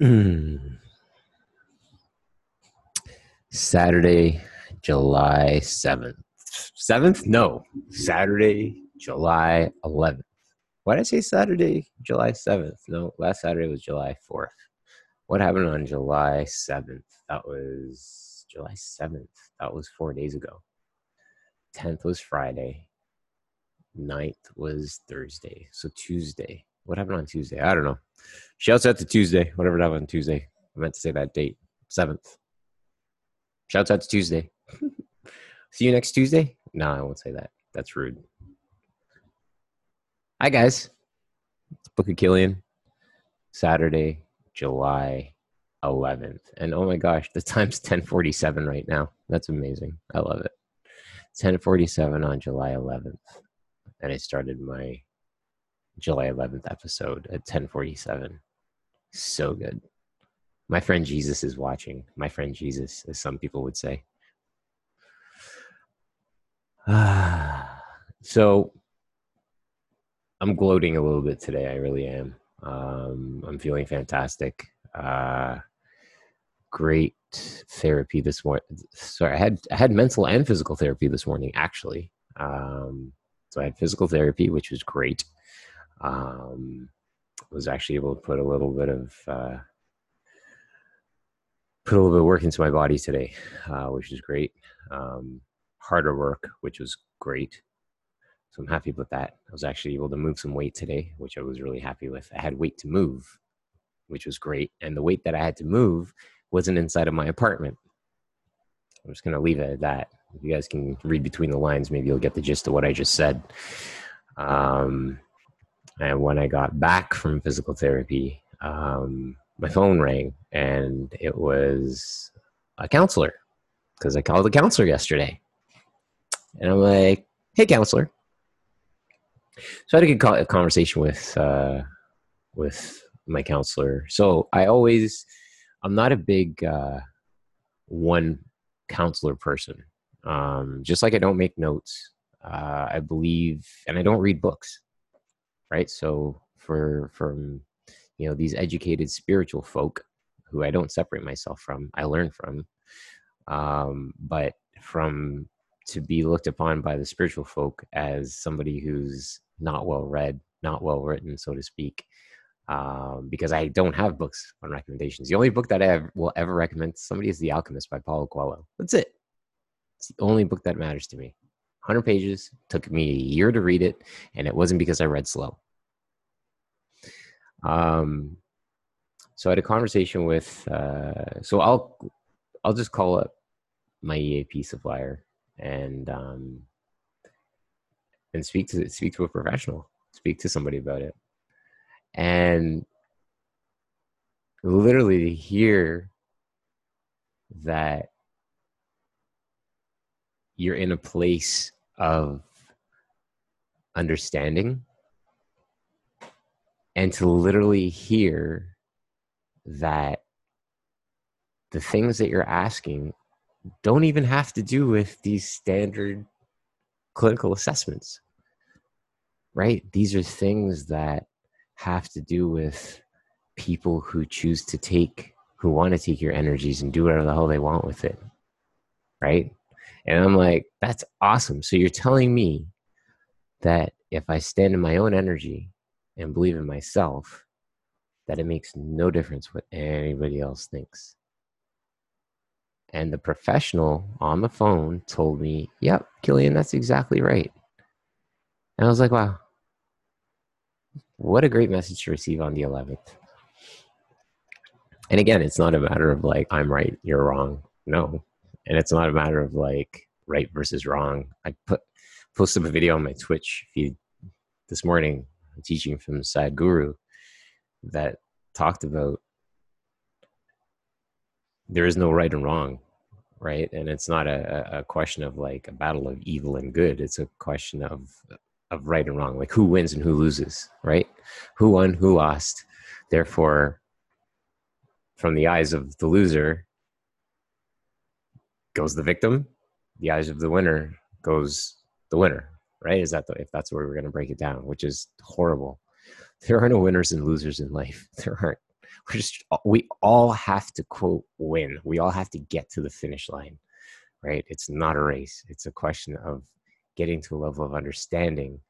Hmm. Saturday, July 7th. 7th? No. Saturday, July 11th. Why did I say Saturday, July 7th? No, last Saturday was July 4th. What happened on July 7th? That was July 7th. That was four days ago. 10th was Friday. 9th was Thursday. So Tuesday. What happened on Tuesday? I don't know. Shouts out to Tuesday. Whatever happened on Tuesday. I meant to say that date. 7th. Shouts out to Tuesday. See you next Tuesday? No, I won't say that. That's rude. Hi guys. It's Book of Killian. Saturday, July 11th. And oh my gosh, the time's 1047 right now. That's amazing. I love it. 1047 on July 11th. And I started my July 11th episode at 1047. So good. My friend Jesus is watching. My friend Jesus, as some people would say. so I'm gloating a little bit today. I really am. Um, I'm feeling fantastic. Uh, great therapy this morning. Sorry, I had I had mental and physical therapy this morning actually. Um, so I had physical therapy, which was great. Um, was actually able to put a little bit of uh, put a little bit of work into my body today, uh, which is great. Um, harder work, which was great. So I'm happy with that. I was actually able to move some weight today, which I was really happy with. I had weight to move, which was great. And the weight that I had to move wasn't inside of my apartment. I'm just going to leave it at that. If you guys can read between the lines, maybe you'll get the gist of what I just said. Um, and when I got back from physical therapy, um, my phone rang and it was a counselor because I called a counselor yesterday. And I'm like, hey, counselor. So I had a good conversation with uh, with my counselor. So I always, I'm not a big uh, one counselor person. Um, just like I don't make notes, uh, I believe, and I don't read books, right? So for from you know these educated spiritual folk who I don't separate myself from, I learn from. Um, but from to be looked upon by the spiritual folk as somebody who's not well read, not well written, so to speak, um, because I don't have books on recommendations. The only book that I have, will ever recommend somebody is The Alchemist by Paulo Coelho. That's it. It's the only book that matters to me. 100 pages, took me a year to read it, and it wasn't because I read slow. Um, so I had a conversation with, uh, so I'll, I'll just call up my EAP supplier and um, and speak to speak to a professional, speak to somebody about it, and literally hear that you're in a place of understanding and to literally hear that the things that you're asking don't even have to do with these standard clinical assessments, right? These are things that have to do with people who choose to take, who want to take your energies and do whatever the hell they want with it, right? And I'm like, that's awesome. So you're telling me that if I stand in my own energy and believe in myself, that it makes no difference what anybody else thinks. And the professional on the phone told me, Yep, Killian, that's exactly right. And I was like, Wow, what a great message to receive on the 11th. And again, it's not a matter of like, I'm right, you're wrong. No. And it's not a matter of like right versus wrong. I put posted a video on my Twitch feed this morning, teaching from Sadhguru, that talked about there is no right and wrong right? And it's not a, a question of like a battle of evil and good. It's a question of of right and wrong. Like who wins and who loses right? Who won who lost? Therefore from the eyes of the loser goes the victim. The eyes of the winner goes the winner right? Is that the, if that's where we're going to break it down which is horrible. There are no winners and losers in life. There aren't. We're just uh, we all have to quote win. We all have to get to the finish line, right? It's not a race. It's a question of getting to a level of understanding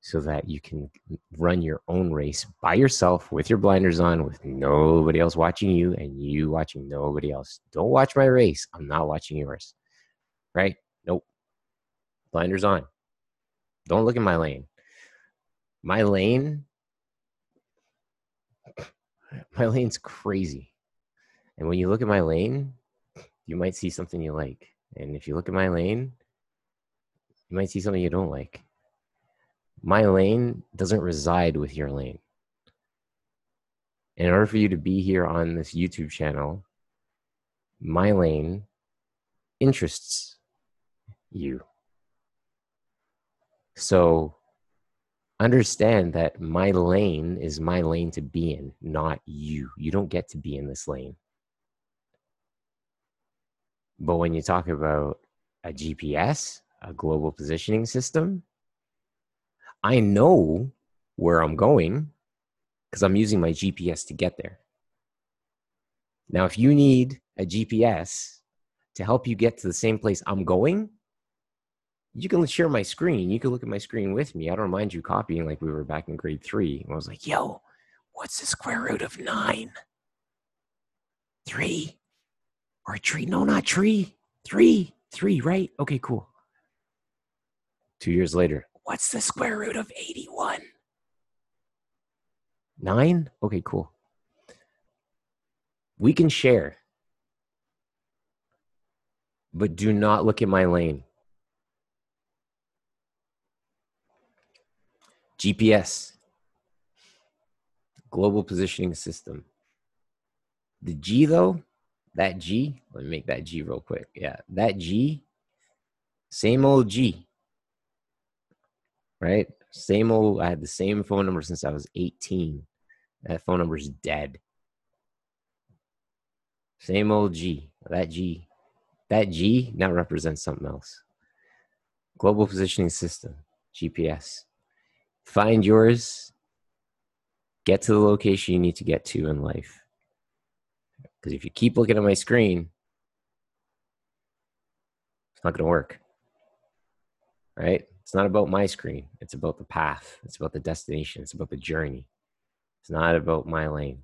so that you can run your own race by yourself with your blinders on with nobody else watching you and you watching nobody else. Don't watch my race. I'm not watching yours. Right? Nope. Blinders on don't look at my lane my lane my lane's crazy and when you look at my lane you might see something you like and if you look at my lane you might see something you don't like my lane doesn't reside with your lane. In order for you to be here on this YouTube channel, my lane interests you. So understand that my lane is my lane to be in, not you. You don't get to be in this lane. But when you talk about a GPS, a global positioning system, I know where I'm going because I'm using my GPS to get there. Now, if you need a GPS to help you get to the same place I'm going, you can share my screen. You can look at my screen with me. I don't mind you copying like we were back in grade three. I was like, yo, what's the square root of nine? Three or a tree? No, not tree. Three. Three, right? Okay, cool. Two years later, What's the square root of 81? Nine? Okay, cool. We can share, but do not look at my lane. GPS, Global Positioning System. The G, though, that G, let me make that G real quick. Yeah, that G, same old G right? Same old, I had the same phone number since I was 18. That phone number is dead. Same old G. That G. That G now represents something else. Global Positioning System, GPS. Find yours. Get to the location you need to get to in life. Because if you keep looking at my screen, it's not going to work. Right? It's not about my screen. It's about the path. It's about the destination. It's about the journey. It's not about my lane.